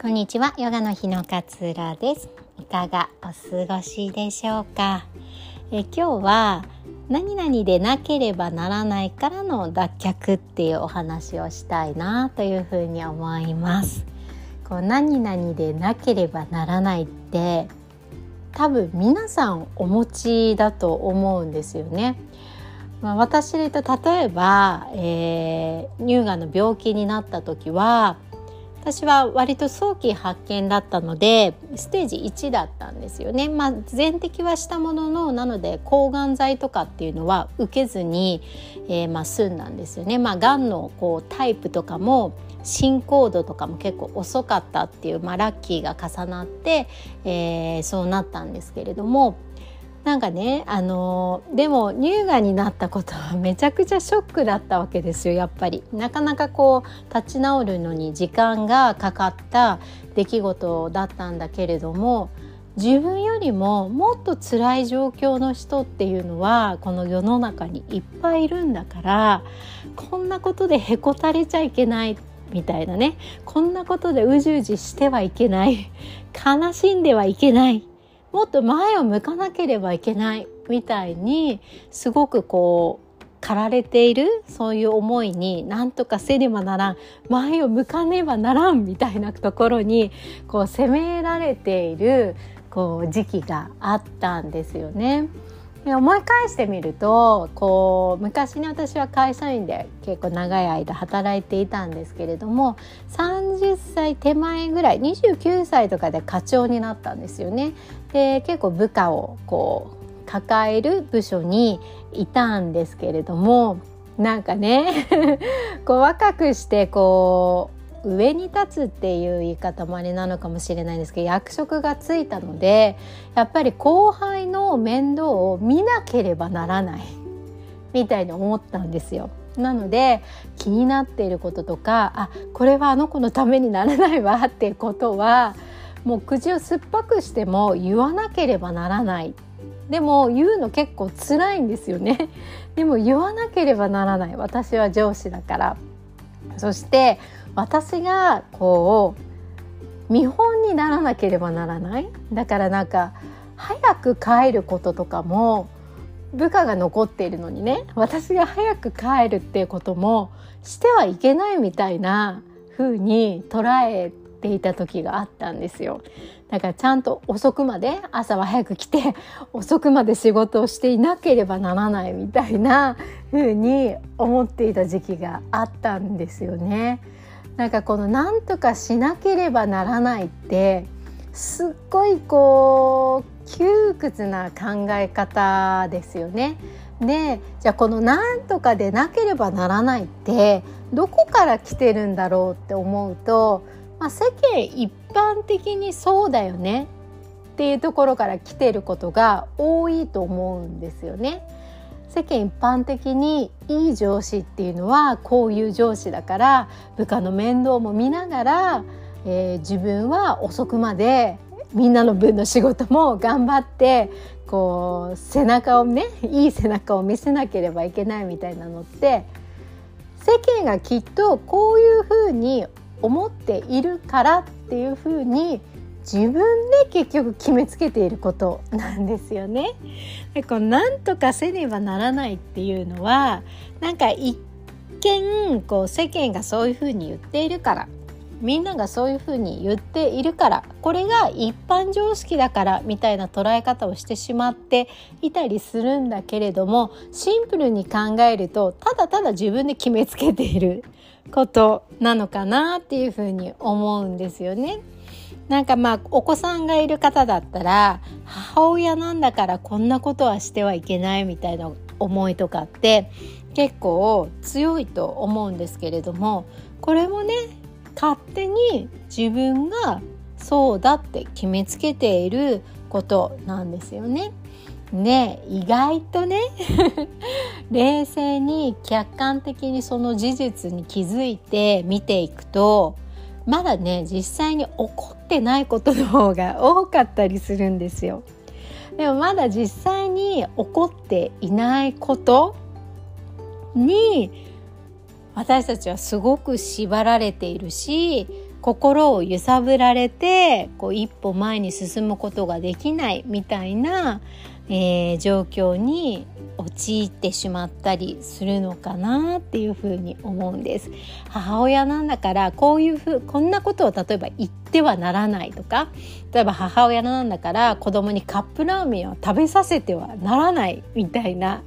こんにちは、ヨガの日の勝浦です。いかがお過ごしでしょうか？え今日は何々でなければならないからの脱却っていうお話をしたいなというふうに思います。こう何々でなければならないって多分皆さんお持ちだと思うんですよね。まあ、私で言うと例えば、えー、乳がんの病気になった時は私は割と早期発見だったのでステージ1だったんですよね。まあ、全摘はしたもののなので抗がん剤とかっていうのは受けずに、えー、まあ済んだんですよね。まあ、がんのこうタイプとかも進行度とかも結構遅かったっていう、まあ、ラッキーが重なって、えー、そうなったんですけれどもなんかねあのでも乳がんになったことはめちゃくちゃショックだったわけですよやっぱり。なかなかこう立ち直るのに時間がかかった出来事だったんだけれども自分よりももっと辛い状況の人っていうのはこの世の中にいっぱいいるんだからこんなことでへこたれちゃいけないみたいなね。こんなことでうじうじしてはいけない。悲しんではいけない。もっと前を向かなければいけないみたいにすごくこう駆られているそういう思いになんとかせねばならん前を向かねばならんみたいなところにこう責められているこう時期があったんですよね。思い返してみるとこう昔に私は会社員で結構長い間働いていたんですけれども30歳手前ぐらい29歳とかで課長になったんですよね。で結構部下をこう抱える部署にいたんですけれどもなんかね こう若くしてこう上に立つっていう言い方もあれなのかもしれないんですけど役職がついたのでやっぱり後輩の面倒を見なければならないみたいに思ったんですよ。なので気になっていることとかあこれはあの子のためにならないわっていうことはもう口を酸っぱくしても言わなければならない。でも言うの結構辛いんですよね。でも言わなければならない。私は上司だから。そして私がこう見本にならなければならない。だからなんか早く帰ることとかも部下が残っているのにね。私が早く帰るっていうこともしてはいけないみたいな風に捉えていた時があったんですよ。だからちゃんと遅くまで朝は早く来て遅くまで仕事をしていなければならないみたいな風に思っていた時期があったんですよね。なんかこの何とかしなければならないってすっごいこう窮屈な考え方ですよね。でじゃあこの「なんとかでなければならない」ってどこから来てるんだろうって思うと、まあ、世間一般的にそうだよねっていうところから来てることが多いと思うんですよね。世間一般的にいい上司っていうのはこういう上司だから部下の面倒も見ながら、えー、自分は遅くまでみんなの分の仕事も頑張ってこう背中をねいい背中を見せなければいけないみたいなのって世間がきっとこういうふうに思っているからっていうふうに自分で結局決めつけていることなんですよね。でこうなんとかせねばならないっていうのはなんか一見こう世間がそういうふうに言っているからみんながそういうふうに言っているからこれが一般常識だからみたいな捉え方をしてしまっていたりするんだけれどもシンプルに考えるとただただ自分で決めつけていることなのかなっていうふうに思うんですよね。なんかまあお子さんがいる方だったら母親なんだからこんなことはしてはいけないみたいな思いとかって結構強いと思うんですけれどもこれもね勝手に自分がそうだって決めつけていることなんですよね。で意外とね 冷静に客観的にその事実に気づいて見ていくとまだね実際に起こってないことの方が多かったりするんですよ。でもまだ実際に起こっていないことに私たちはすごく縛られているし心を揺さぶられてこう一歩前に進むことができないみたいな、えー、状況に陥ってしまったりするのかなっていうふうに思うんです。母親なんだからこういうふうこんなことを例えば言ってはならないとか例えば母親なんだから子供にカップラーメンを食べさせてはならないみたいな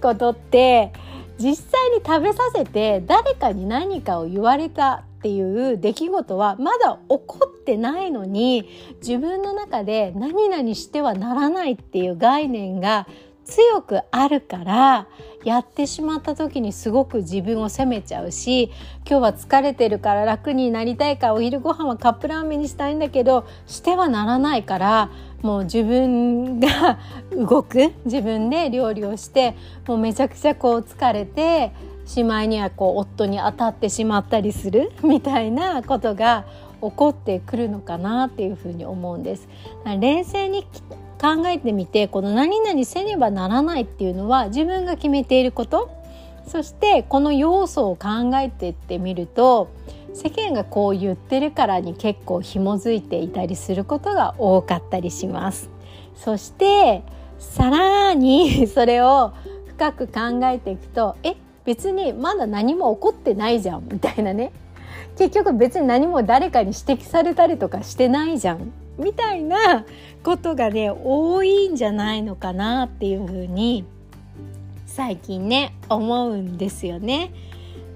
ことって実際に食べさせて誰かに何かを言われたっていう出来事はまだ起こってないのに自分の中で何々してはならないっていう概念が強くあるからやってしまった時にすごく自分を責めちゃうし今日は疲れてるから楽になりたいからお昼ご飯はカップラーメンにしたいんだけどしてはならないからもう自分が 動く自分で料理をしてもうめちゃくちゃこう疲れてしまいにはこう夫に当たってしまったりする みたいなことが起こってくるのかなっていうふうに思うんです。冷静に考えてみてこの何々せねばならないっていうのは自分が決めていることそしてこの要素を考えていってみると世間がこう言ってるからに結構紐づいていたりすることが多かったりします。そしてさらに それを深く考えていくとえ別にまだ何も起こってないじゃんみたいなね結局別に何も誰かに指摘されたりとかしてないじゃんみたいなことがね多いんじゃないのかなっていうふうに最近ね思うんですよね。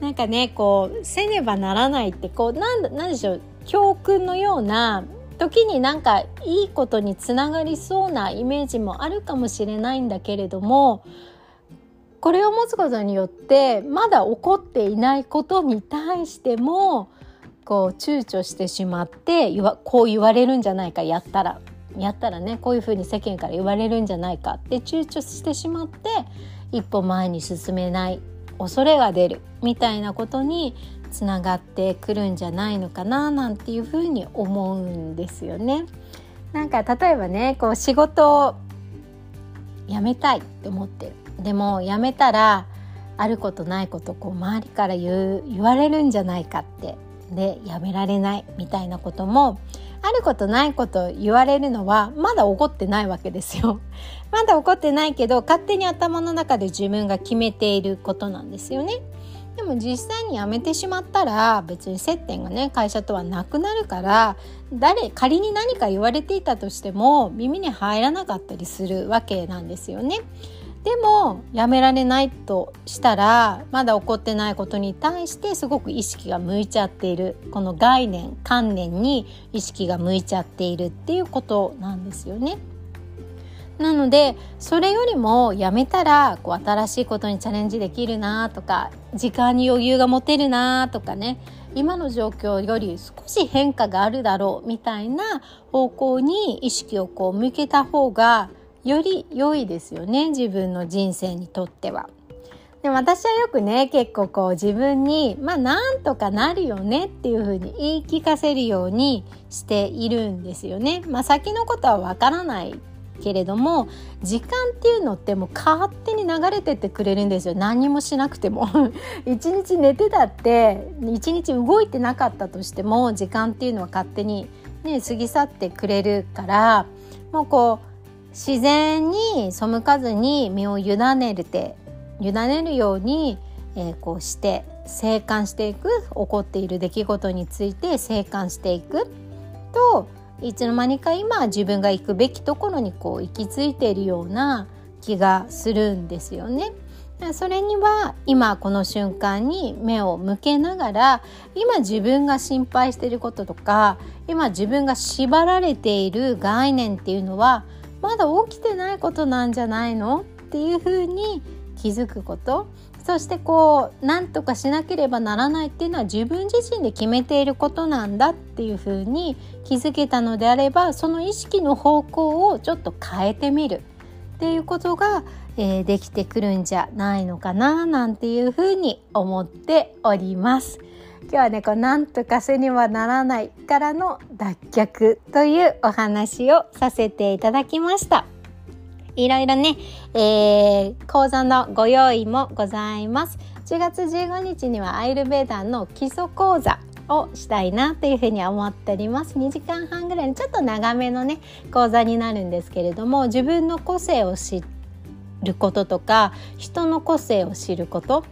なんかねこうせねばならないってこうなんなんでしょう教訓のような時になんかいいことにつながりそうなイメージもあるかもしれないんだけれどもこれを持つことによってまだ起こっていないことに対してもこう躊躇してしまってこう言われるんじゃないかやったらやったらねこういうふうに世間から言われるんじゃないかって躊躇してしまって一歩前に進めない恐れが出るみたいなことにつながってくるんじゃないのかななんていうふうに思うんですよね。なんか例えばねこう仕事を辞めたいって思ってるでも辞めたらあることないことこう周りから言う言われるんじゃないかってでやめられないみたいなこともあることないこと言われるのはまだ起こってないわけですよ。まだ起こってないけど勝手に頭の中で自分が決めていることなんですよね。でも実際に辞めてしまったら別に接点がね会社とはなくなるから誰仮に何か言われていたとしても耳に入らなかったりするわけなんですよね。でもやめられないとしたらまだ起こってないことに対してすごく意識が向いちゃっているこの概念観念に意識が向いちゃっているっていうことなんですよね。なのでそれよりもやめたらこう新しいことにチャレンジできるなとか時間に余裕が持てるなとかね今の状況より少し変化があるだろうみたいな方向に意識をこう向けた方がより良いですよね自分の人生にとっては。で私はよくね結構こう自分にまあなんとかなるよねっていう風に言い聞かせるようにしているんですよね。まあ先のことはわからないけれども時間っていうのってもう勝手に流れてってくれるんですよ何もしなくても 一日寝てたって一日動いてなかったとしても時間っていうのは勝手にね過ぎ去ってくれるからもうこう自然に背かずに身を委ねるて委ねるように、えー、こうして静観していく起こっている出来事について静観していくといつの間にか今自分が行くべきところにこう行き着いているような気がするんですよね。それには今この瞬間に目を向けながら今自分が心配していることとか今自分が縛られている概念っていうのはまだ起きてないことなんじゃないの？っていうふうに気づくことそしてこう何とかしなければならないっていうのは自分自身で決めていることなんだっていうふうに気づけたのであればその意識の方向をちょっと変えてみるっていうことが、えー、できてくるんじゃないのかななんていうふうに思っております。今日はねこうなんとかせにはならないからの脱却というお話をさせていただきました。いろいろね、えー、講座のご用意もございます。10月15日にはアイルベーダーの基礎講座をしたいなというふうに思っております2時間半ぐらいのちょっと長めのね講座になるんですけれども自分の個性を知ることとか人の個性を知ること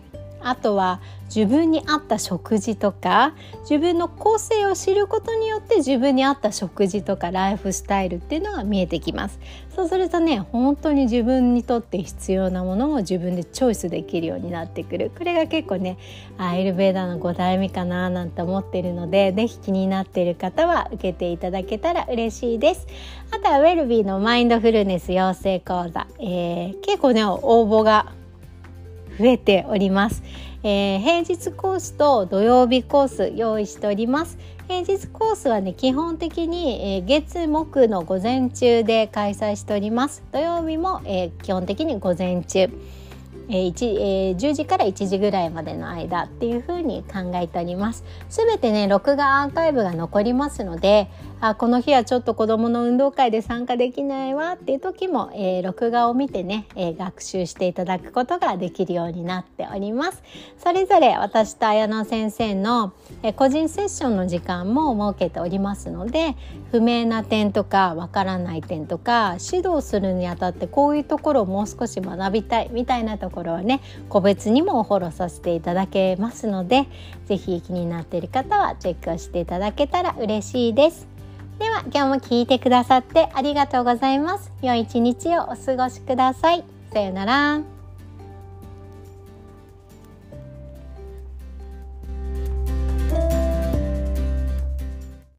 あとは自分に合った食事とか自分の個性を知ることによって自分に合った食事とかライフスタイルっていうのが見えてきます。そうするとね本当に自分にとって必要なものを自分でチョイスできるようになってくる。これが結構ねアイルベーダの5代目かななんて思ってるので是非気になっている方は受けていただけたら嬉しいです。あとはウェルビーのマインドフルネス養成講座、えー、結構ね応募が増えております、えー、平日コースと土曜日コース用意しております。平日コースはね基本的に、えー、月木の午前中で開催しております。土曜日も、えー、基本的に午前中。えーえー、10時から1時ぐらいまでの間っていう風に考えております。すべてね録画アーカイブが残りますのであこの日はちょっと子どもの運動会で参加できないわっていう時も、えー、録画を見てね、えー、学習していただくことができるようになっております。それぞれ私と綾野先生の、えー、個人セッションの時間も設けておりますので不明な点とかわからない点とか指導するにあたってこういうところをもう少し学びたいみたいなところころはね個別にもフォローさせていただけますので是非気になっている方はチェックをしていただけたら嬉しいです。では今日も聞いてくださってありがとうございます。良い一日をお過ごしください。さようなら。